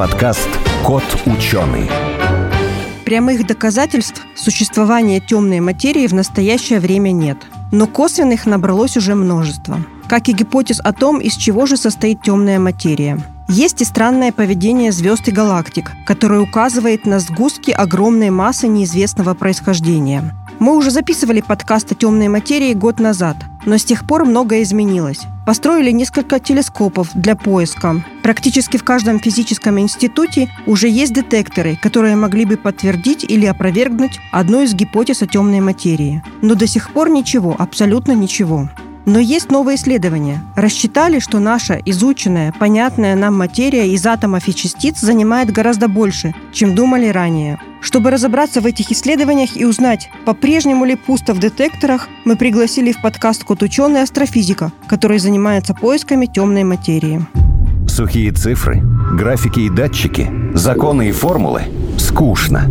подкаст «Кот ученый». Прямых доказательств существования темной материи в настоящее время нет. Но косвенных набралось уже множество. Как и гипотез о том, из чего же состоит темная материя. Есть и странное поведение звезд и галактик, которое указывает на сгустки огромной массы неизвестного происхождения. Мы уже записывали подкаст о темной материи год назад, но с тех пор многое изменилось. Построили несколько телескопов для поиска. Практически в каждом физическом институте уже есть детекторы, которые могли бы подтвердить или опровергнуть одну из гипотез о темной материи. Но до сих пор ничего, абсолютно ничего. Но есть новые исследования. Рассчитали, что наша изученная, понятная нам материя из атомов и частиц занимает гораздо больше, чем думали ранее. Чтобы разобраться в этих исследованиях и узнать, по-прежнему ли пусто в детекторах, мы пригласили в подкаст код ученый астрофизика, который занимается поисками темной материи. Сухие цифры, графики и датчики, законы и формулы – скучно.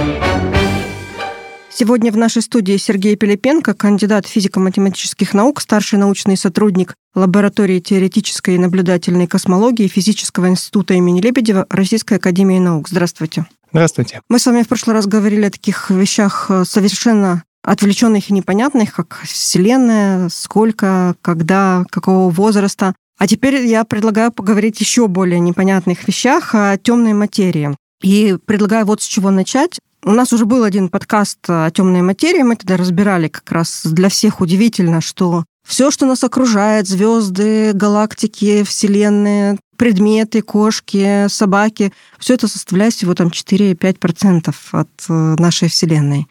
Сегодня в нашей студии Сергей Пилипенко, кандидат физико-математических наук, старший научный сотрудник лаборатории теоретической и наблюдательной космологии Физического института имени Лебедева Российской академии наук. Здравствуйте. Здравствуйте. Мы с вами в прошлый раз говорили о таких вещах э, совершенно отвлеченных и непонятных, как Вселенная, сколько, когда, какого возраста. А теперь я предлагаю поговорить еще более непонятных вещах о темной материи. И предлагаю вот с чего начать. У нас уже был один подкаст о темной материи, мы тогда разбирали как раз для всех удивительно, что все, что нас окружает, звезды, галактики, вселенные, предметы, кошки, собаки, все это составляет всего там 4-5% от э, нашей Вселенной.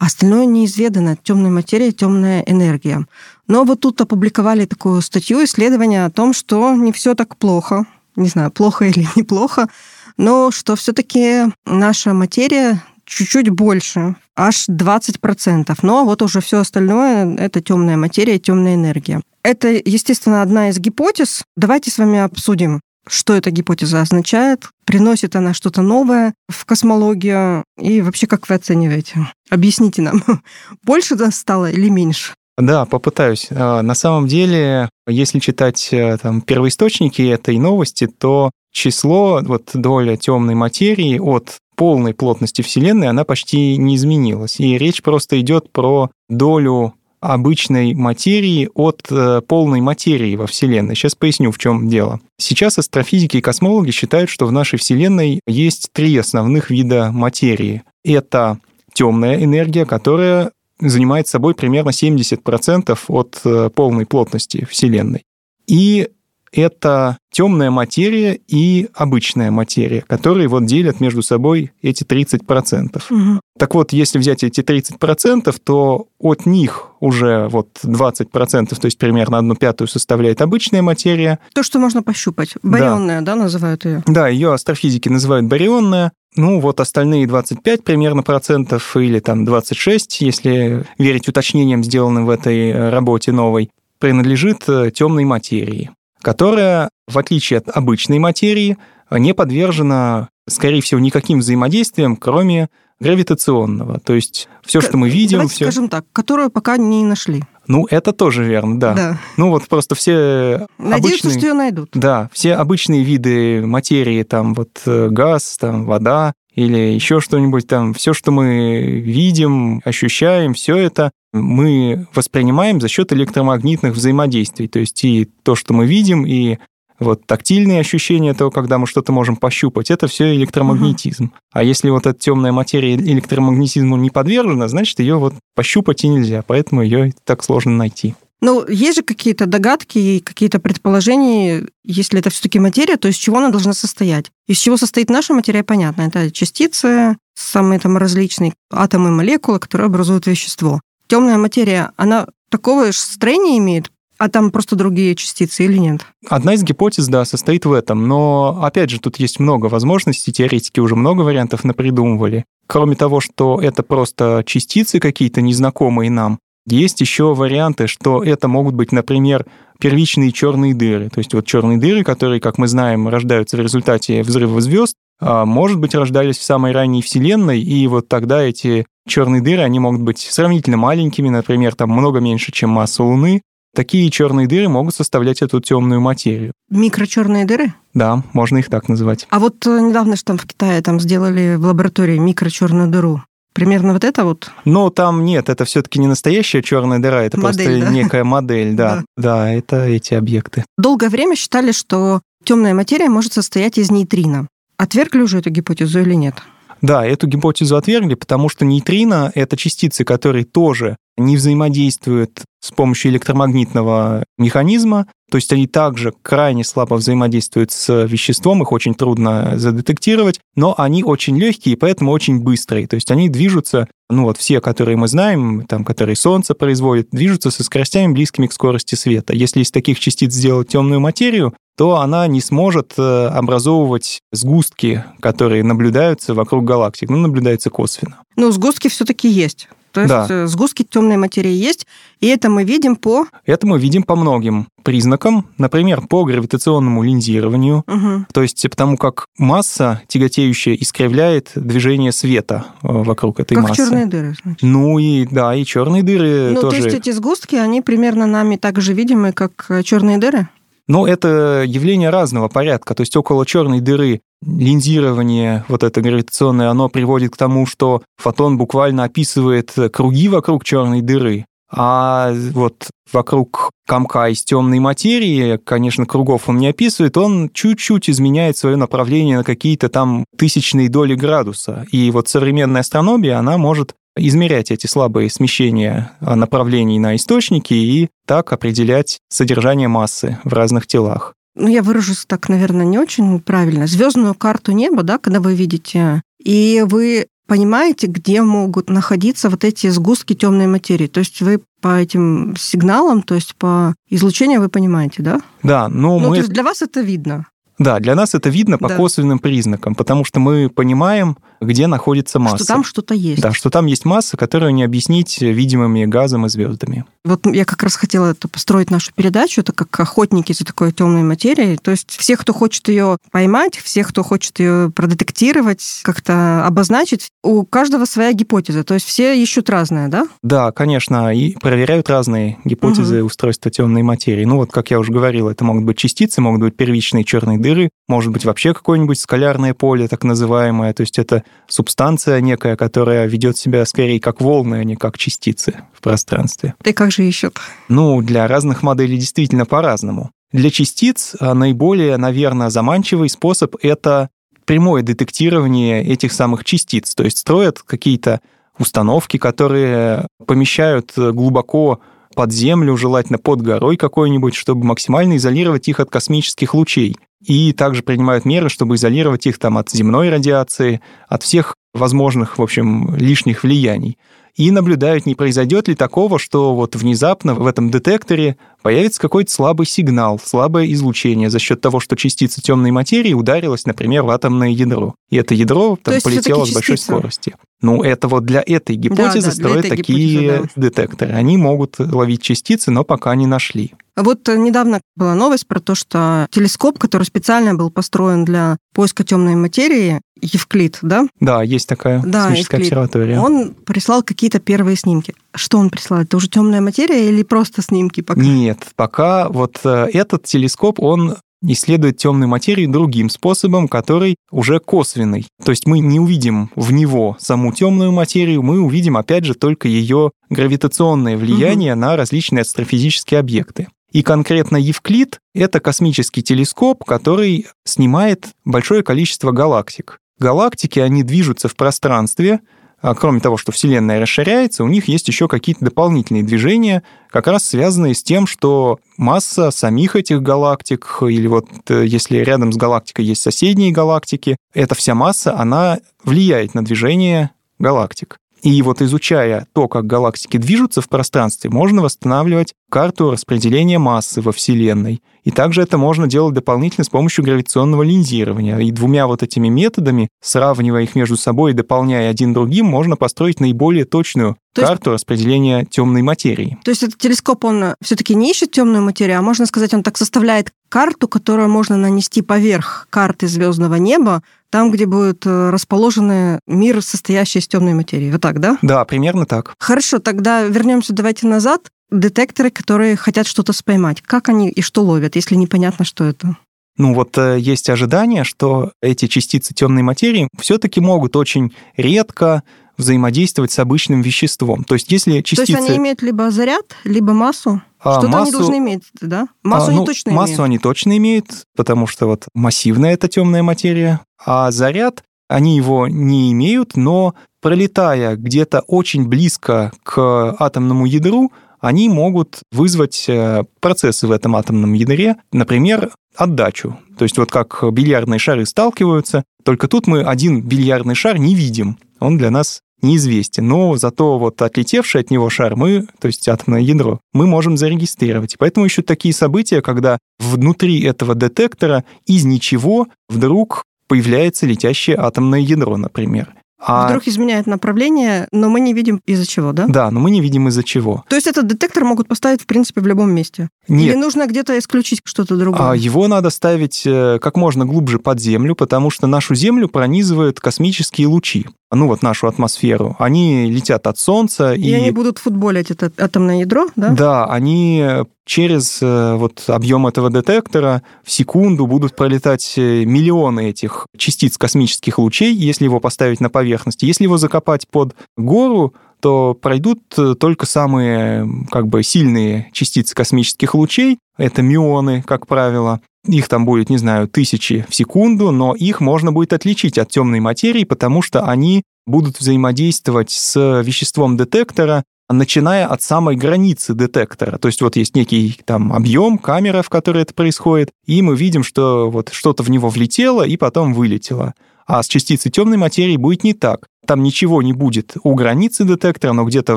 А остальное неизведано. Темная материя, темная энергия. Но вот тут опубликовали такую статью, исследование о том, что не все так плохо. Не знаю, плохо или неплохо, но что все-таки наша материя чуть-чуть больше, аж 20%. Но вот уже все остальное – это темная материя, темная энергия. Это, естественно, одна из гипотез. Давайте с вами обсудим, что эта гипотеза означает, приносит она что-то новое в космологию, и вообще как вы оцениваете? Объясните нам, больше стало или меньше? Да, попытаюсь. А, на самом деле, если читать э, там, первоисточники этой новости, то число, вот доля темной материи от полной плотности Вселенной, она почти не изменилась. И речь просто идет про долю обычной материи от э, полной материи во Вселенной. Сейчас поясню, в чем дело. Сейчас астрофизики и космологи считают, что в нашей Вселенной есть три основных вида материи. Это темная энергия, которая занимает собой примерно 70% от э, полной плотности Вселенной. И это темная материя и обычная материя, которые вот делят между собой эти 30%. Угу. Так вот, если взять эти 30%, то от них уже вот 20%, то есть примерно одну пятую составляет обычная материя. То, что можно пощупать. Барионная, да, да называют ее? Да, ее астрофизики называют барионная. Ну, вот остальные 25 примерно процентов или там 26, если верить уточнениям, сделанным в этой работе новой, принадлежит э, темной материи которая, в отличие от обычной материи, не подвержена, скорее всего, никаким взаимодействиям, кроме гравитационного. То есть все, что мы видим... Давайте все... скажем так, которую пока не нашли. Ну, это тоже верно, да. да. Ну, вот просто все Надеются, обычные... что ее найдут. Да, все обычные виды материи, там вот э, газ, там вода, или еще что-нибудь там, все, что мы видим, ощущаем, все это мы воспринимаем за счет электромагнитных взаимодействий. То есть и то, что мы видим, и вот тактильные ощущения того, когда мы что-то можем пощупать, это все электромагнетизм. Угу. А если вот эта темная материя электромагнетизму не подвержена, значит, ее вот пощупать и нельзя, поэтому ее так сложно найти. Ну, есть же какие-то догадки и какие-то предположения, если это все-таки материя, то из чего она должна состоять? Из чего состоит наша материя, понятно. Это частицы, самые там различные атомы, молекулы, которые образуют вещество. Темная материя, она такого же строения имеет, а там просто другие частицы или нет? Одна из гипотез, да, состоит в этом. Но, опять же, тут есть много возможностей, теоретики уже много вариантов напридумывали. Кроме того, что это просто частицы какие-то незнакомые нам, Есть еще варианты, что это могут быть, например, первичные черные дыры. То есть вот черные дыры, которые, как мы знаем, рождаются в результате взрыва звезд, а, может быть, рождались в самой ранней Вселенной, и вот тогда эти черные дыры, они могут быть сравнительно маленькими, например, там много меньше, чем масса Луны. Такие черные дыры могут составлять эту темную материю. Микрочерные дыры? Да, можно их так называть. А вот э, недавно же там в Китае там сделали в лаборатории микрочерную дыру. Примерно вот это вот? Но там нет, это все-таки не настоящая черная дыра, это модель, просто да? некая модель, да. да. Да, это эти объекты. Долгое время считали, что темная материя может состоять из нейтрино. Отвергли уже эту гипотезу или нет? Да, эту гипотезу отвергли, потому что нейтрино — это частицы, которые тоже не взаимодействуют с помощью электромагнитного механизма, то есть они также крайне слабо взаимодействуют с веществом, их очень трудно задетектировать, но они очень легкие, и поэтому очень быстрые. То есть они движутся, ну вот все, которые мы знаем, там, которые Солнце производит, движутся со скоростями близкими к скорости света. Если из таких частиц сделать темную материю, то она не сможет э, образовывать сгустки, которые наблюдаются вокруг галактик. Ну, наблюдаются косвенно. Ну, сгустки все-таки есть. То есть да. Э, сгустки темной материи есть, и это мы видим по... Это мы видим по многим признакам, например, по гравитационному линзированию, угу. то есть потому как масса тяготеющая искривляет движение света э, вокруг этой как массы. Как черные дыры, значит. Ну и да, и черные дыры ну, тоже. Ну, то есть эти сгустки, они примерно нами так же видимы, как черные дыры? Но это явление разного порядка. То есть около черной дыры линзирование вот это гравитационное, оно приводит к тому, что фотон буквально описывает круги вокруг черной дыры. А вот вокруг комка из темной материи, конечно, кругов он не описывает, он чуть-чуть изменяет свое направление на какие-то там тысячные доли градуса. И вот современная астрономия, она может измерять эти слабые смещения направлений на источники и так определять содержание массы в разных телах. Ну, я выражусь так, наверное, не очень правильно. Звездную карту неба, да, когда вы видите, и вы понимаете, где могут находиться вот эти сгустки темной материи. То есть вы по этим сигналам, то есть по излучению вы понимаете, да? Да, но ну, мы... то есть для вас это видно. Да, для нас это видно по да. косвенным признакам, потому что мы понимаем, где находится масса. Что там что-то есть. Да, что там есть масса, которую не объяснить видимыми газом и звездами. Вот я как раз хотела это построить нашу передачу, это как охотники за такой темной материей. То есть всех, кто хочет ее поймать, всех, кто хочет ее продетектировать, как-то обозначить, у каждого своя гипотеза. То есть все ищут разное, да? Да, конечно, и проверяют разные гипотезы угу. устройства темной материи. Ну вот, как я уже говорил, это могут быть частицы, могут быть первичные черные дыры, может быть вообще какое-нибудь скалярное поле, так называемое. То есть это субстанция некая, которая ведет себя скорее как волны, а не как частицы в пространстве. И как же ищут? Ну, для разных моделей действительно по-разному. Для частиц а, наиболее, наверное, заманчивый способ — это прямое детектирование этих самых частиц. То есть строят какие-то установки, которые помещают глубоко под землю, желательно под горой какой-нибудь, чтобы максимально изолировать их от космических лучей. И также принимают меры, чтобы изолировать их там от земной радиации, от всех возможных, в общем, лишних влияний и наблюдают, не произойдет ли такого, что вот внезапно в этом детекторе появится какой-то слабый сигнал, слабое излучение за счет того, что частица темной материи ударилась, например, в атомное ядро. И это ядро там полетело с большой скорости. Ну, это вот для этой гипотезы да, да, строят этой такие гипотезы, да. детекторы. Они могут ловить частицы, но пока не нашли. Вот недавно была новость про то, что телескоп, который специально был построен для поиска темной материи, Евклид, да? Да, есть такая да, космическая Евклид. обсерватория. Он прислал какие-то первые снимки. Что он прислал? Это уже темная материя или просто снимки пока? Нет, пока вот э, этот телескоп, он исследует темную материю другим способом, который уже косвенный. То есть мы не увидим в него саму темную материю, мы увидим, опять же, только ее гравитационное влияние угу. на различные астрофизические объекты. И конкретно Евклид — это космический телескоп, который снимает большое количество галактик. Галактики, они движутся в пространстве, а кроме того, что Вселенная расширяется, у них есть еще какие-то дополнительные движения, как раз связанные с тем, что масса самих этих галактик, или вот э, если рядом с галактикой есть соседние галактики, эта вся масса, она влияет на движение галактик. И вот изучая то, как галактики движутся в пространстве, можно восстанавливать карту распределения массы во Вселенной И также это можно делать дополнительно с помощью гравитационного линзирования. И двумя вот этими методами, сравнивая их между собой и дополняя один другим, можно построить наиболее точную то карту есть, распределения темной материи. То есть этот телескоп, он все-таки не ищет темную материю, а можно сказать, он так составляет карту, которую можно нанести поверх карты звездного неба, там, где будет э, расположен мир, состоящий из темной материи. Вот так, да? Да, примерно так. Хорошо, тогда вернемся давайте назад. Детекторы, которые хотят что-то споймать. Как они и что ловят, если непонятно, что это? Ну вот э, есть ожидание, что эти частицы темной материи все-таки могут очень редко взаимодействовать с обычным веществом. То есть если частицы... То есть они имеют либо заряд, либо массу? А, Что-то массу... они должны иметь, да? Массу а, они ну, точно массу имеют? Массу они точно имеют, потому что вот массивная это темная материя, а заряд они его не имеют, но пролетая где-то очень близко к атомному ядру, они могут вызвать э, процессы в этом атомном ядре, например, отдачу. То есть вот как бильярдные шары сталкиваются, только тут мы один бильярдный шар не видим. Он для нас неизвестен. Но зато вот отлетевший от него шар мы, то есть атомное ядро, мы можем зарегистрировать. поэтому еще такие события, когда внутри этого детектора из ничего вдруг появляется летящее атомное ядро, например. А... Вдруг изменяет направление, но мы не видим из-за чего, да? Да, но мы не видим из-за чего. То есть этот детектор могут поставить, в принципе, в любом месте? Нет. Или нужно где-то исключить что-то другое? А его надо ставить э, как можно глубже под землю, потому что нашу Землю пронизывают космические лучи ну вот нашу атмосферу, они летят от Солнца. И, и они будут футболить это атомное ядро, да? Да, они через э, вот объем этого детектора в секунду будут пролетать э, миллионы этих частиц космических лучей, если его поставить на поверхность. Если его закопать под гору, то пройдут э, только самые как бы сильные частицы космических лучей, это мионы, как правило. Их там будет, не знаю, тысячи в секунду, но их можно будет отличить от темной материи, потому что они будут взаимодействовать с веществом детектора, начиная от самой границы детектора. То есть вот есть некий там объем, камера, в которой это происходит, и мы видим, что вот что-то в него влетело и потом вылетело. А с частицей темной материи будет не так. Там ничего не будет у границы детектора, но где-то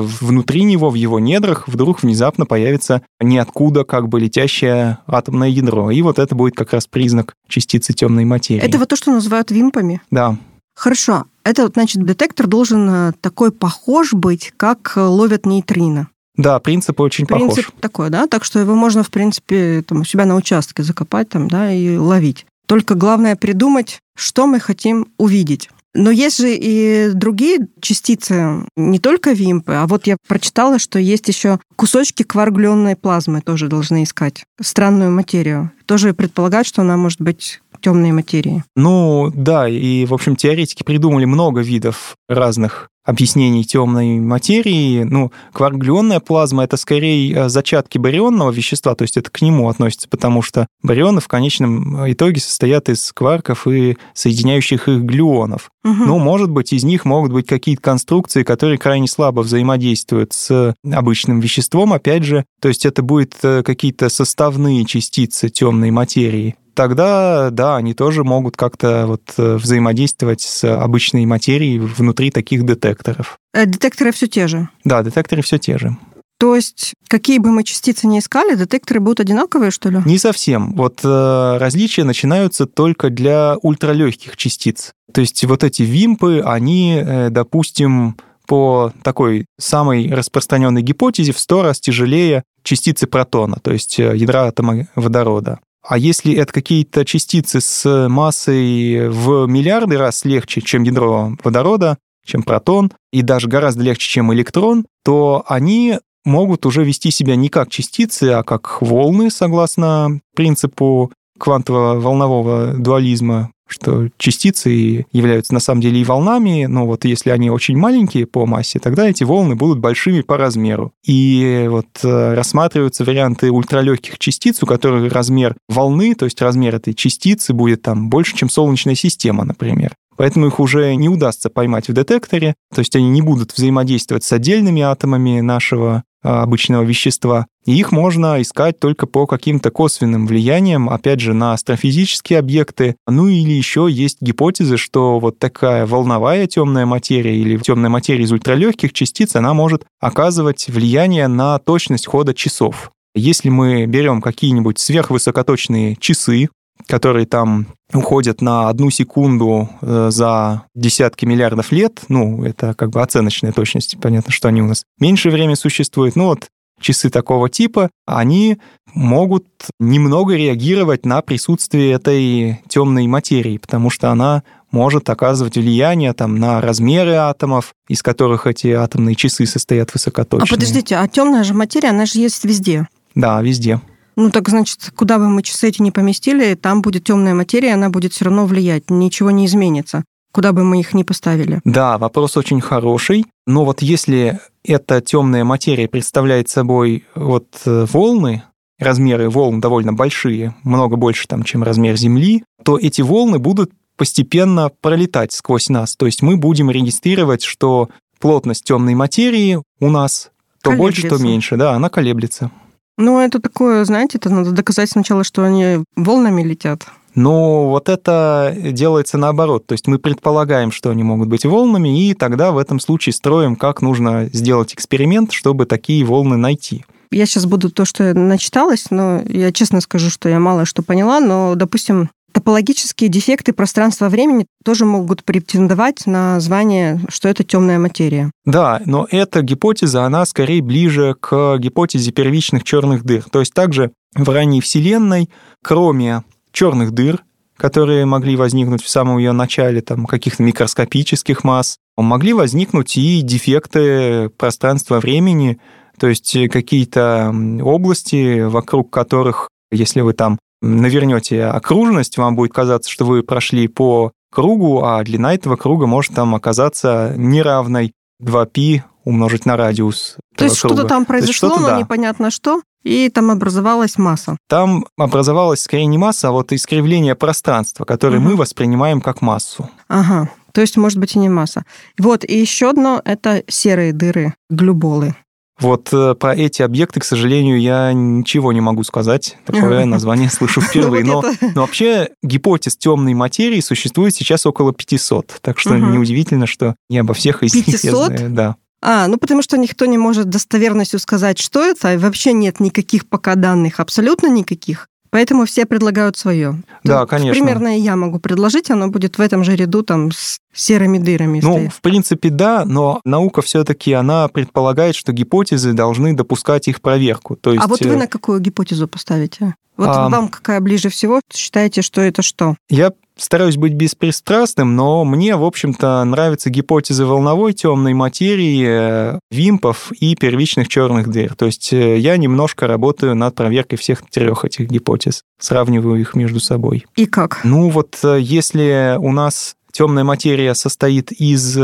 внутри него, в его недрах, вдруг внезапно появится ниоткуда как бы летящее атомное ядро. И вот это будет как раз признак частицы темной материи. Это вот то, что называют вимпами? Да. Хорошо. Это, значит, детектор должен э, такой похож быть, как ловят нейтрино. Да, принцип очень принцип похож. Принцип такой, да? Так что его можно, в принципе, там, у себя на участке закопать там, да, и ловить. Только главное придумать, что мы хотим увидеть. Но есть же и другие частицы, не только вимпы, а вот я прочитала, что есть еще кусочки кваргленной плазмы тоже должны искать. Странную материю. Тоже предполагать, что она может быть темной материи. Ну, да, и, в общем, теоретики придумали много видов разных объяснений темной материи. Ну, кварглионная плазма — это скорее э, зачатки барионного вещества, то есть это к нему относится, потому что барионы в конечном итоге состоят из кварков и соединяющих их глюонов. Угу. Ну, может быть, из них могут быть какие-то конструкции, которые крайне слабо взаимодействуют с обычным веществом, опять же, то есть это будут э, какие-то составные частицы темной материи тогда, да, они тоже могут как-то вот э, взаимодействовать с обычной материей внутри таких детекторов. А детекторы все те же? Да, детекторы все те же. То есть, какие бы мы частицы ни искали, детекторы будут одинаковые, что ли? Не совсем. Вот э, различия начинаются только для ультралегких частиц. То есть вот эти вимпы, они, э, допустим, по такой самой распространенной гипотезе в 100 раз тяжелее частицы протона, то есть э, ядра атома водорода. А если это какие-то частицы с массой в миллиарды раз легче, чем ядро водорода, чем протон, и даже гораздо легче, чем электрон, то они могут уже вести себя не как частицы, а как волны, согласно принципу квантово-волнового дуализма что частицы являются на самом деле и волнами, но вот если они очень маленькие по массе, тогда эти волны будут большими по размеру. И вот э, рассматриваются варианты ультралегких частиц, у которых размер волны, то есть размер этой частицы будет там больше, чем Солнечная система, например. Поэтому их уже не удастся поймать в детекторе, то есть они не будут взаимодействовать с отдельными атомами нашего обычного вещества. И их можно искать только по каким-то косвенным влияниям, опять же, на астрофизические объекты. Ну или еще есть гипотезы, что вот такая волновая темная материя или темная материя из ультралегких частиц, она может оказывать влияние на точность хода часов. если мы берем какие-нибудь сверхвысокоточные часы, которые там уходят на одну секунду э, за десятки миллиардов лет, ну, это как бы оценочная точность, понятно, что они у нас меньше времени существуют, ну вот часы такого типа, они могут немного реагировать на присутствие этой темной материи, потому что она может оказывать влияние там, на размеры атомов, из которых эти атомные часы состоят высокоточные. А подождите, а темная же материя, она же есть везде. Да, везде. Ну так значит, куда бы мы часы эти не поместили, там будет темная материя, она будет все равно влиять, ничего не изменится, куда бы мы их ни поставили. Да, вопрос очень хороший. Но вот если эта темная материя представляет собой вот э, волны, размеры волн довольно большие, много больше там, чем размер Земли, то эти волны будут постепенно пролетать сквозь нас. То есть мы будем регистрировать, что плотность темной материи у нас то больше, то меньше. Да, она колеблется. Ну, это такое, знаете, это надо доказать сначала, что они волнами летят. Но вот это делается наоборот. То есть мы предполагаем, что они могут быть волнами, и тогда в этом случае строим, как нужно сделать эксперимент, чтобы такие волны найти. Я сейчас буду то, что я начиталась, но я честно скажу, что я мало что поняла, но, допустим, Топологические дефекты пространства-времени тоже могут претендовать на звание, что это темная материя. Да, но эта гипотеза, она скорее ближе к гипотезе первичных черных дыр. То есть также в ранней Вселенной, кроме черных дыр, которые могли возникнуть в самом ее начале, там, каких-то микроскопических масс, могли возникнуть и дефекты пространства-времени, то есть какие-то области, вокруг которых, если вы там навернете окружность, вам будет казаться, что вы прошли по кругу, а длина этого круга может там оказаться неравной 2π умножить на радиус. То есть что-то там произошло, что но да. непонятно что, и там образовалась масса. Там образовалась скорее не масса, а вот искривление пространства, которое угу. мы воспринимаем как массу. Ага, то есть может быть и не масса. Вот, и еще одно – это серые дыры, глюболы. Вот э, про эти объекты, к сожалению, я ничего не могу сказать. Такое название слышу впервые. Но, но вообще гипотез темной материи существует сейчас около 500. Так что угу. неудивительно, что не обо всех из 500? них я знаю. Да. А, ну потому что никто не может достоверностью сказать, что это, и вообще нет никаких пока данных, абсолютно никаких. Поэтому все предлагают свое. Да, Тут конечно. Примерно я могу предложить, оно будет в этом же ряду там с серыми дырами. Ну, стоит. в принципе, да, но наука все-таки она предполагает, что гипотезы должны допускать их проверку. То есть... А вот вы э, на какую гипотезу поставите? Вот а... вам какая ближе всего? Считаете, что это что? Я стараюсь быть беспристрастным, но мне, в общем-то, нравятся гипотезы волновой темной материи, э, вимпов и первичных черных дыр. То есть э, я немножко работаю над проверкой всех трех этих гипотез, сравниваю их между собой. И как? Ну вот э, если у нас темная материя состоит из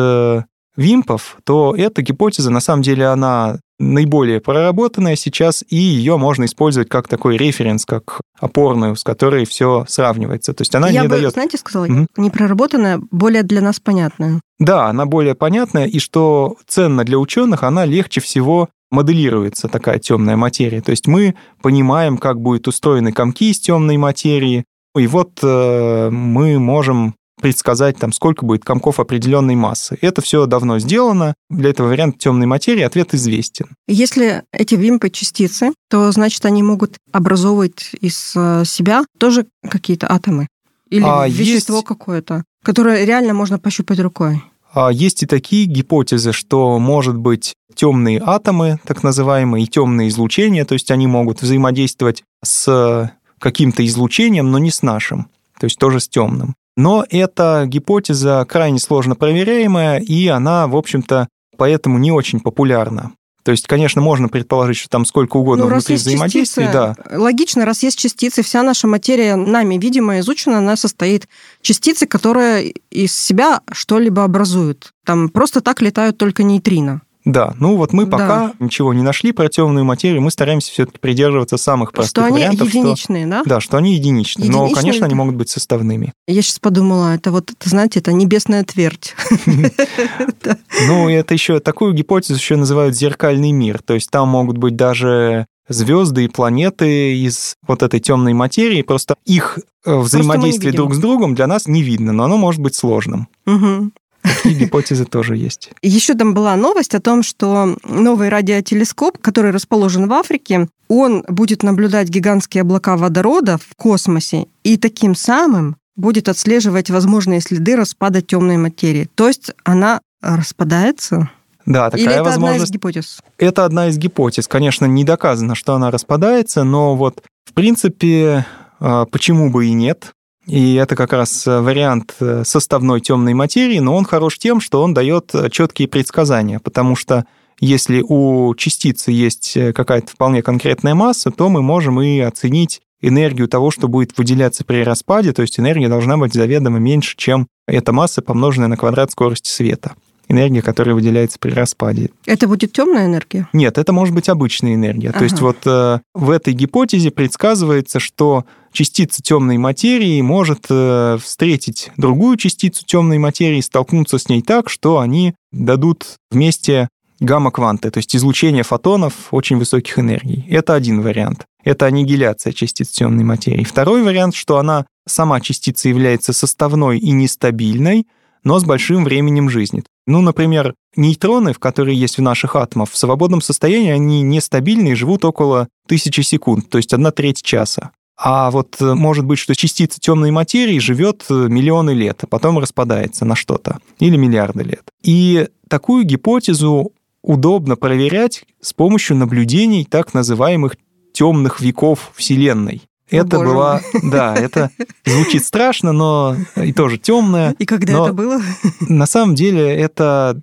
вимпов, то эта гипотеза, на самом деле, она наиболее проработанная сейчас, и ее можно использовать как такой референс, как опорную, с которой все сравнивается. То есть она Я не бы, дает... знаете, сказала, угу. не проработанная, более для нас понятная. Да, она более понятная, и что ценно для ученых, она легче всего моделируется такая темная материя. То есть мы понимаем, как будут устроены комки из темной материи, и вот э, мы можем предсказать, там, сколько будет комков определенной массы. Это все давно сделано. Для этого варианта темной материи ответ известен. Если эти вимпы частицы, то значит они могут образовывать из э, себя тоже какие-то атомы или а вещество есть... какое-то, которое реально можно пощупать рукой. А есть и такие гипотезы, что, может быть, темные атомы, так называемые, и темные излучения, то есть они могут взаимодействовать с каким-то излучением, но не с нашим, то есть тоже с темным. Но эта гипотеза крайне сложно проверяемая, и она, в общем-то, поэтому не очень популярна. То есть, конечно, можно предположить, что там сколько угодно ну, внутри взаимодействий. да. Логично, раз есть частицы, вся наша материя нами видимая, изучена, она состоит частицы, которые из себя что-либо образуют. Там просто так летают только нейтрино. Да, ну вот мы пока да. ничего не нашли про темную материю, мы стараемся все-таки придерживаться самых простых что они вариантов. Единичные, что, да? Да, что они единичные, единичные, но, конечно, они могут быть составными. Я сейчас подумала, это вот, знаете, это небесная твердь. Ну, это еще такую гипотезу еще называют зеркальный мир, то есть там могут быть даже звезды и планеты из вот этой темной материи, просто их э, взаимодействие друг с другом для нас не видно, но оно может быть сложным. Такие гипотезы тоже есть. Еще там была новость о том, что новый радиотелескоп, который расположен в Африке, он будет наблюдать гигантские облака водорода в космосе и таким самым будет отслеживать возможные следы распада темной материи. То есть она распадается? Да, такая Или это возможность. одна из гипотез? Это одна из гипотез. Конечно, не доказано, что она распадается, но вот в принципе, а, почему бы и нет? И это как раз вариант э, составной темной материи, но он хорош тем, что он дает четкие предсказания, потому что если у частицы есть э, какая-то вполне конкретная масса, то мы можем и оценить энергию того, что будет выделяться при распаде, то есть энергия должна быть заведомо меньше, чем эта масса, помноженная на квадрат скорости света энергия, которая выделяется при распаде. Это будет темная энергия? Нет, это может быть обычная энергия. Ага. То есть вот э, в этой гипотезе предсказывается, что частица темной материи может э, встретить другую частицу темной материи, столкнуться с ней так, что они дадут вместе гамма-кванты, то есть излучение фотонов очень высоких энергий. Это один вариант. Это аннигиляция частиц темной материи. Второй вариант, что она сама частица является составной и нестабильной, но с большим временем жизни. Ну, например, нейтроны, в которые есть в наших атомах, в свободном состоянии они нестабильны и живут около тысячи секунд, то есть одна треть часа. А вот э, может быть, что частица темной материи живет э, миллионы лет, а потом распадается на что-то, или миллиарды лет. И такую гипотезу удобно проверять с помощью наблюдений так называемых темных веков Вселенной. Это Боже была, мой. да, это звучит страшно, но и тоже темное. И когда но это было? На самом деле это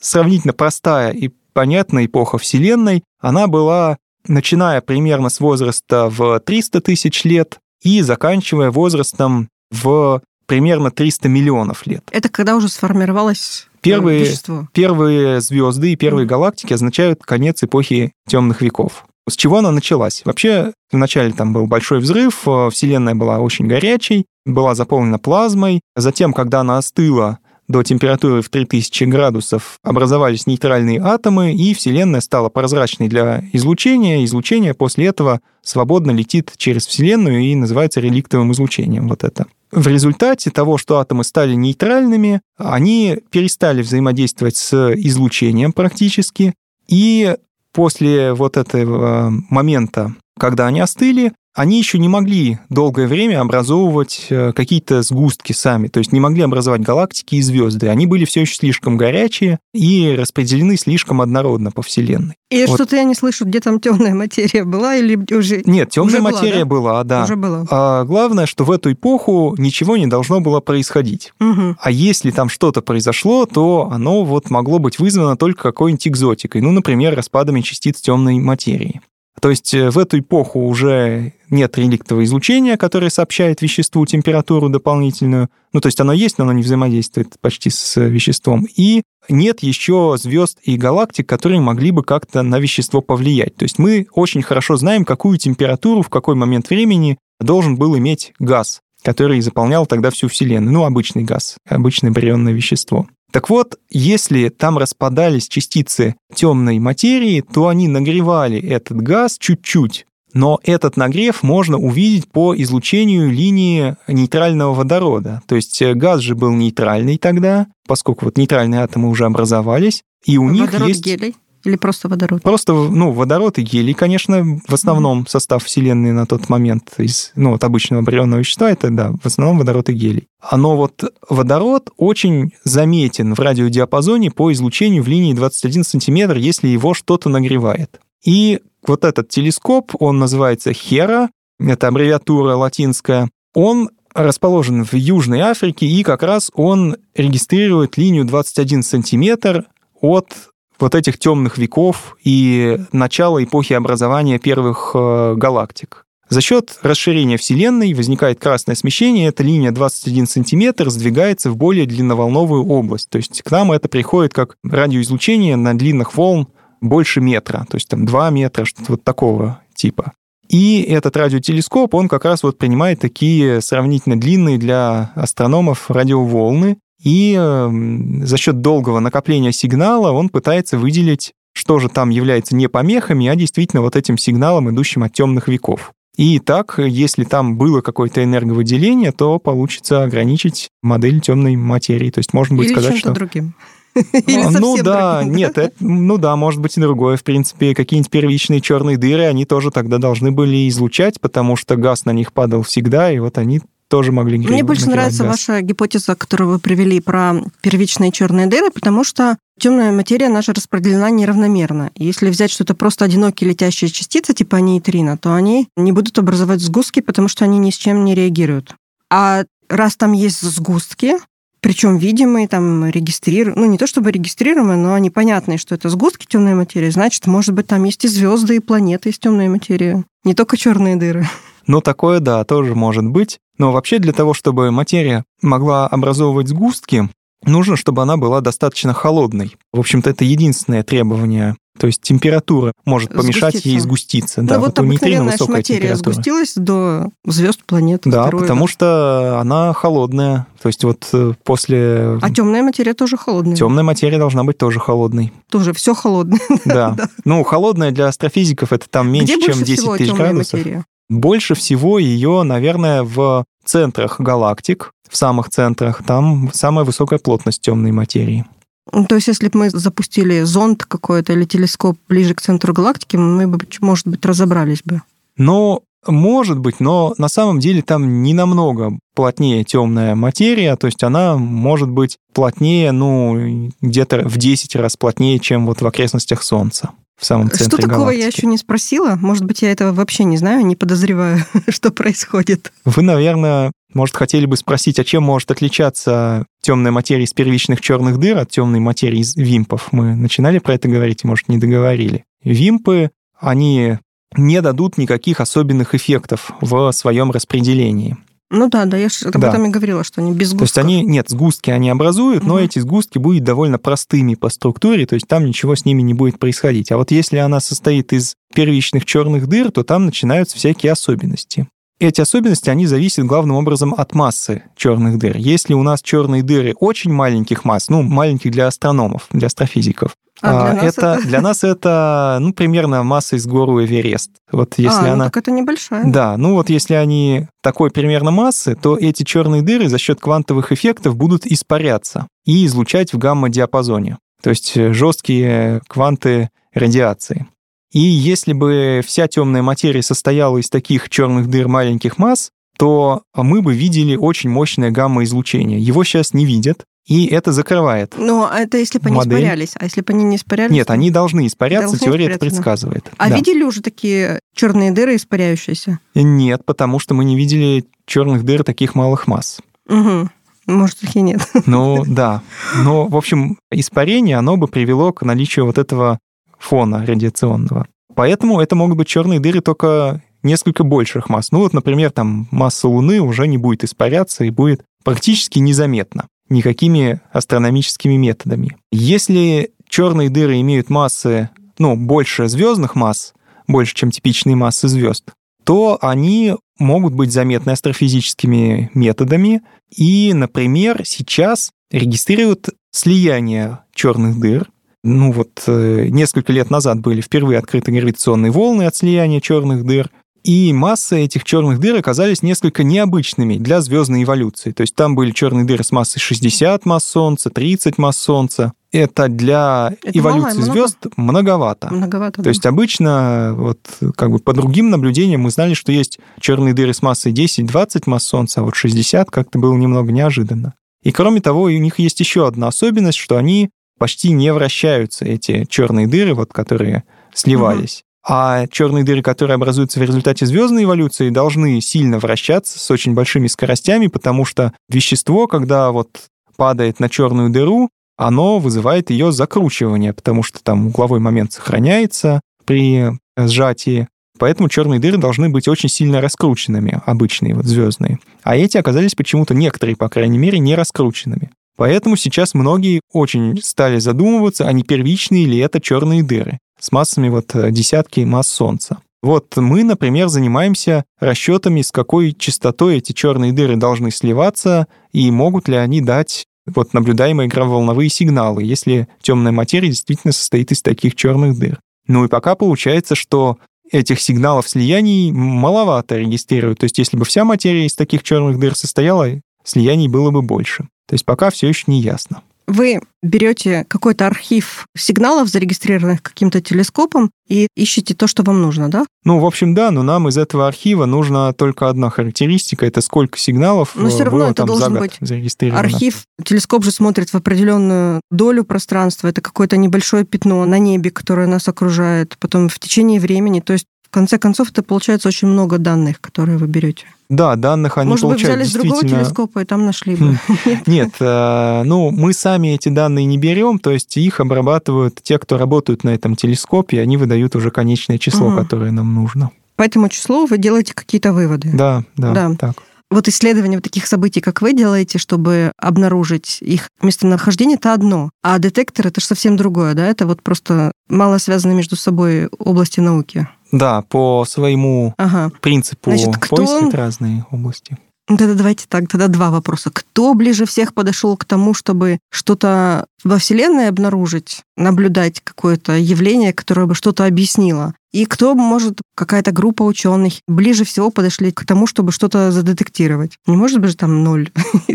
сравнительно простая и понятная эпоха Вселенной. Она была, начиная примерно с возраста в 300 тысяч лет и заканчивая возрастом в примерно 300 миллионов лет. Это когда уже сформировалось э, первые, вещество? Первые звезды и первые mm. галактики означают конец эпохи темных веков. С чего она началась? Вообще, вначале там был большой взрыв, э, Вселенная была очень горячей, была заполнена плазмой. Затем, когда она остыла до температуры в 3000 градусов, образовались нейтральные атомы, и Вселенная стала прозрачной для излучения. Излучение после этого свободно летит через Вселенную и называется реликтовым излучением. Вот это. В результате того, что атомы стали нейтральными, они перестали взаимодействовать с излучением практически, и после вот этого момента, когда они остыли, они еще не могли долгое время образовывать э, какие-то сгустки сами, то есть не могли образовать галактики и звезды. Они были все еще слишком горячие и распределены слишком однородно по Вселенной. И вот. что-то я не слышу, где там темная материя была или уже... Нет, темная уже материя была, да? была, да. Уже была. А главное, что в эту эпоху ничего не должно было происходить. Угу. А если там что-то произошло, то оно вот могло быть вызвано только какой-нибудь экзотикой, ну, например, распадами частиц темной материи. То есть э, в эту эпоху уже нет реликтового излучения, которое сообщает веществу температуру дополнительную. Ну, то есть оно есть, но оно не взаимодействует почти с веществом. И нет еще звезд и галактик, которые могли бы как-то на вещество повлиять. То есть мы очень хорошо знаем, какую температуру в какой момент времени должен был иметь газ, который заполнял тогда всю Вселенную. Ну, обычный газ, обычное барионное вещество. Так вот, если там распадались частицы темной материи, то они нагревали этот газ чуть-чуть. Но этот нагрев можно увидеть по излучению линии нейтрального водорода. То есть э, газ же был нейтральный тогда, поскольку вот нейтральные атомы уже образовались, и у Водород них есть... гелий? Или просто водород? Просто, ну, водород и гелий, конечно, в основном mm-hmm. состав Вселенной на тот момент из, ну, вот обычного барионного вещества, это, да, в основном водород и гелий. Но вот водород очень заметен в радиодиапазоне по излучению в линии 21 сантиметр, если его что-то нагревает. И вот этот телескоп, он называется Хера, это аббревиатура латинская, он расположен в Южной Африке, и как раз он регистрирует линию 21 сантиметр от вот этих темных веков и начала эпохи образования первых э, галактик. За счет расширения Вселенной возникает красное смещение, эта линия 21 сантиметр сдвигается в более длинноволновую область. То есть к нам это приходит как радиоизлучение на длинных волн больше метра, то есть там 2 метра, что-то вот такого типа. И этот радиотелескоп, он как раз вот принимает такие сравнительно длинные для астрономов радиоволны, и эм, за счет долгого накопления сигнала он пытается выделить, что же там является не помехами, а действительно вот этим сигналом, идущим от темных веков. И так, если там было какое-то энерговыделение, то получится ограничить модель темной материи. То есть можно будет Или сказать, что... другим. Или ну да, другим. нет, это, ну да, может быть и другое. В принципе, какие-нибудь первичные черные дыры, они тоже тогда должны были излучать, потому что газ на них падал всегда, и вот они тоже могли греть. Мне больше нравится газ. ваша гипотеза, которую вы привели про первичные черные дыры, потому что темная материя наша распределена неравномерно. Если взять что-то просто одинокие летящие частицы, типа нейтрино, то они не будут образовать сгустки, потому что они ни с чем не реагируют. А раз там есть сгустки, причем видимые, там, регистрируемые, ну, не то чтобы регистрируемые, но они понятные, что это сгустки темной материи, значит, может быть, там есть и звезды, и планеты из темной материи, не только черные дыры. Ну, такое, да, тоже может быть. Но вообще для того, чтобы материя могла образовывать сгустки, нужно, чтобы она была достаточно холодной. В общем-то, это единственное требование. То есть температура может помешать сгуститься. ей сгуститься. Ну, да, вот, вот нейтрино высокая материя температура. сгустилась до звезд, планет. Да, потому что она холодная. То есть вот э, после... А темная материя тоже холодная. Темная материя должна быть тоже холодной. Тоже все холодное. Да. Ну, холодная для астрофизиков это там меньше, Где чем 10 тысяч градусов. Материя? Больше всего ее, наверное, в центрах галактик, в самых центрах, там самая высокая плотность темной материи. Ну, то есть, если бы мы запустили зонд какой-то или телескоп ближе к центру галактики, мы бы, может быть, разобрались бы. Но может быть, но на самом деле там не намного плотнее темная материя, то есть она может быть плотнее, ну, где-то в 10 раз плотнее, чем вот в окрестностях Солнца в самом центре Что такого галактики. я еще не спросила? Может быть, я этого вообще не знаю, не подозреваю, что происходит. Вы, наверное, может, хотели бы спросить, а чем может отличаться темная материя из первичных черных дыр от темной материи из вимпов? Мы начинали про это говорить, может, не договорили. Вимпы, они не дадут никаких особенных эффектов в своем распределении. Ну да, да, я же об да. этом и говорила, что они без сгустков. То есть они, нет, сгустки они образуют, угу. но эти сгустки будут довольно простыми по структуре, то есть там ничего с ними не будет происходить. А вот если она состоит из первичных черных дыр, то там начинаются всякие особенности. Эти особенности, они зависят главным образом от массы черных дыр. Если у нас черные дыры очень маленьких масс, ну, маленьких для астрономов, для астрофизиков, а для, это, это... для нас это, ну, примерно масса из гору Эверест. Вот если а, ну она... так это небольшая. Да, ну вот если они такой примерно массы, то эти черные дыры за счет квантовых эффектов будут испаряться и излучать в гамма-диапазоне. То есть э, жесткие кванты радиации. И если бы вся темная материя состояла из таких черных дыр маленьких масс, то мы бы видели очень мощное гамма-излучение. Его сейчас не видят, и это закрывает. Но это если бы они модель. испарялись. А если бы они не испарялись? Нет, они должны испаряться, должны теория это предсказывает. Да. А да. видели уже такие черные дыры испаряющиеся? Нет, потому что мы не видели черных дыр таких малых масс. Угу. Может, их и нет. Ну, да. Но, в общем, испарение, оно бы привело к наличию вот этого фона радиационного. Поэтому это могут быть черные дыры только несколько больших масс. Ну вот, например, там масса Луны уже не будет испаряться и будет практически незаметно никакими астрономическими методами. Если черные дыры имеют массы, ну, больше звездных масс, больше, чем типичные массы звезд, то они могут быть заметны астрофизическими методами. И, например, сейчас регистрируют слияние черных дыр. Ну вот э, несколько лет назад были впервые открыты гравитационные волны от слияния черных дыр. И массы этих черных дыр оказались несколько необычными для звездной эволюции. То есть там были черные дыры с массой 60 масс Солнца, 30 масс Солнца. Это для Это эволюции мало, звезд много. многовато. Многовато. То да. есть обычно, вот как бы по другим наблюдениям мы знали, что есть черные дыры с массой 10-20 масс Солнца, а вот 60 как-то было немного неожиданно. И кроме того, у них есть еще одна особенность, что они почти не вращаются, эти черные дыры, вот, которые сливались. А черные дыры, которые образуются в результате звездной эволюции, должны сильно вращаться с очень большими скоростями, потому что вещество, когда вот падает на черную дыру, оно вызывает ее закручивание, потому что там угловой момент сохраняется при сжатии. Поэтому черные дыры должны быть очень сильно раскрученными, обычные вот звездные. А эти оказались почему-то некоторые, по крайней мере, не раскрученными. Поэтому сейчас многие очень стали задумываться, а не первичные ли это черные дыры с массами вот э, десятки масс Солнца. Вот мы, например, занимаемся расчетами, с какой частотой эти черные дыры должны сливаться и могут ли они дать вот наблюдаемые гравоволновые сигналы, если темная материя действительно состоит из таких черных дыр. Ну и пока получается, что этих сигналов слияний маловато регистрируют. То есть если бы вся материя из таких черных дыр состояла, слияний было бы больше. То есть пока все еще не ясно вы берете какой-то архив сигналов, зарегистрированных каким-то телескопом, и ищете то, что вам нужно, да? Ну, в общем, да, но нам из этого архива нужна только одна характеристика, это сколько сигналов но все равно было это там должен быть зарегистрировано. Архив, телескоп же смотрит в определенную долю пространства, это какое-то небольшое пятно на небе, которое нас окружает, потом в течение времени, то есть в конце концов это получается очень много данных, которые вы берете. Да, данных они Может получают быть, взяли с другого телескопа и там нашли бы. Хм. Нет, э, ну, мы сами эти данные не берем, то есть их обрабатывают те, кто работают на этом телескопе, они выдают уже конечное число, которое нам нужно. По этому числу вы делаете какие-то выводы. Да, да, да. так. Вот исследование вот таких событий, как вы делаете, чтобы обнаружить их местонахождение, это одно. А детектор это же совсем другое, да? Это вот просто мало связаны между собой области науки. Да, по своему ага. принципу Значит, кто... поиска разные области. Тогда давайте так, тогда два вопроса. Кто ближе всех подошел к тому, чтобы что-то во Вселенной обнаружить, наблюдать какое-то явление, которое бы что-то объяснило? И кто, может, какая-то группа ученых ближе всего подошли к тому, чтобы что-то задетектировать? Не может быть там ноль.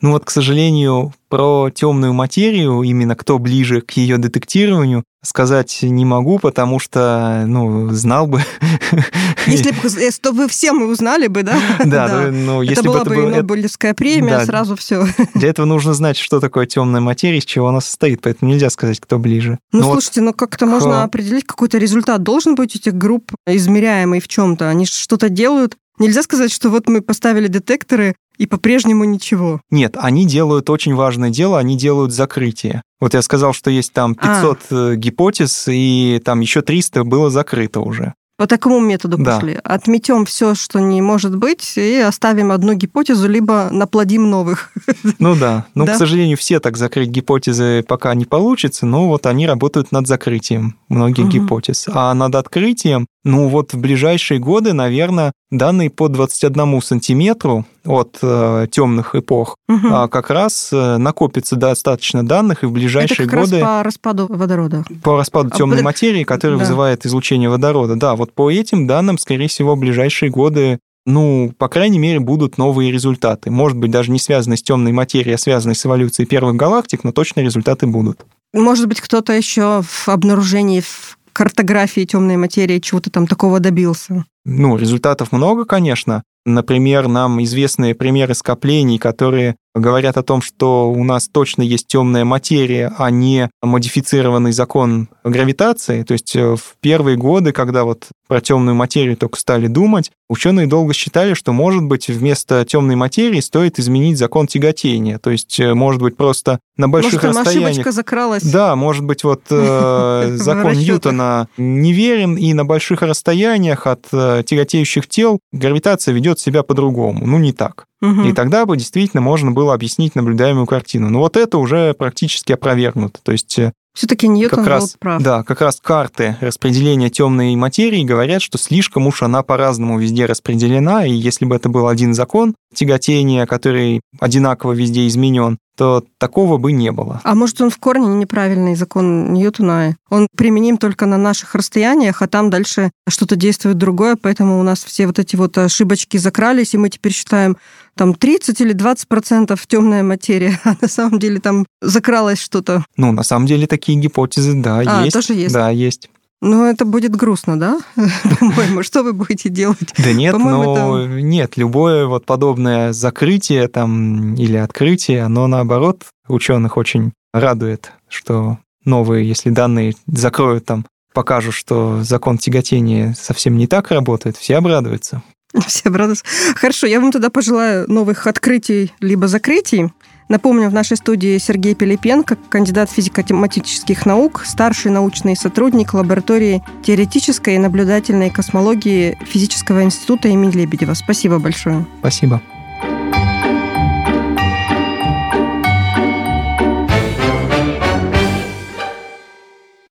Ну вот, к сожалению, про темную материю, именно кто ближе к ее детектированию, сказать не могу, потому что, ну, знал бы. Если бы вы все мы узнали бы, да? Да, да. ну, если это была бы это Нобелевская премия, да. сразу все. Для этого нужно знать, что такое темная материя, из чего она состоит, поэтому нельзя сказать, кто ближе. Ну, Но слушайте, вот... ну как-то можно определить, какой-то результат должен быть этих групп измеряемый в чем-то. Они что-то делают, Нельзя сказать, что вот мы поставили детекторы, и по-прежнему ничего. Нет, они делают очень важное дело, они делают закрытие. Вот я сказал, что есть там 500 а. Э, гипотез, и там еще 300 было закрыто уже. По такому методу да. пошли. Отметем все, что не может быть, и оставим одну гипотезу, либо наплодим новых. Ну да. Ну, да? к сожалению, все так закрыть гипотезы пока не получится, но вот они работают над закрытием многих угу. гипотез. А над открытием, ну вот в ближайшие годы, наверное, данные по 21 сантиметру от э, темных эпох угу. а, как раз э, накопится достаточно данных, и в ближайшие Это как годы... Раз по распаду водорода. По распаду темной а, материи, который да. вызывает излучение водорода. Да, вот по этим данным, скорее всего, в ближайшие годы ну, по крайней мере, будут новые результаты. Может быть, даже не связанные с темной материей, а связанные с эволюцией первых галактик, но точно результаты будут. Может быть, кто-то еще в обнаружении в картографии темной материи чего-то там такого добился? Ну, результатов много, конечно. Например, нам известны примеры скоплений, которые говорят о том, что у нас точно есть темная материя, а не модифицированный закон гравитации. То есть э, в первые годы, когда вот про темную материю только стали думать, ученые долго считали, что, может быть, вместо темной материи стоит изменить закон тяготения. То есть, э, может быть, просто на больших может, расстояниях... ошибочка закралась. Да, может быть, вот э, закон Ньютона неверен, и на больших расстояниях от тяготеющих тел гравитация ведет себя по-другому. Ну, не так. Угу. И тогда бы действительно можно было объяснить наблюдаемую картину. Но вот это уже практически опровергнуто. То есть э, все-таки Ньютон как раз, был прав. Да, как раз карты распределения темной материи говорят, что слишком уж она по-разному везде распределена, и если бы это был один закон тяготения, который одинаково везде изменен, то такого бы не было. А может, он в корне неправильный закон Ньютона? Он применим только на наших расстояниях, а там дальше что-то действует другое, поэтому у нас все вот эти вот ошибочки закрались, и мы теперь считаем там 30 или 20 процентов темная материя, а на самом деле там закралось что-то. Ну, на самом деле такие гипотезы, да, а, есть. тоже есть? Да, есть. Ну, это будет грустно, да? По-моему, что вы будете делать? Да нет, но нет, любое вот подобное закрытие там или открытие, оно наоборот ученых очень радует, что новые, если данные закроют там, покажут, что закон тяготения совсем не так работает, все обрадуются. Все обрадуются. Хорошо, я вам тогда пожелаю новых открытий либо закрытий. Напомню, в нашей студии Сергей Пилипенко, кандидат физико-тематических наук, старший научный сотрудник лаборатории теоретической и наблюдательной космологии Физического института имени Лебедева. Спасибо большое. Спасибо.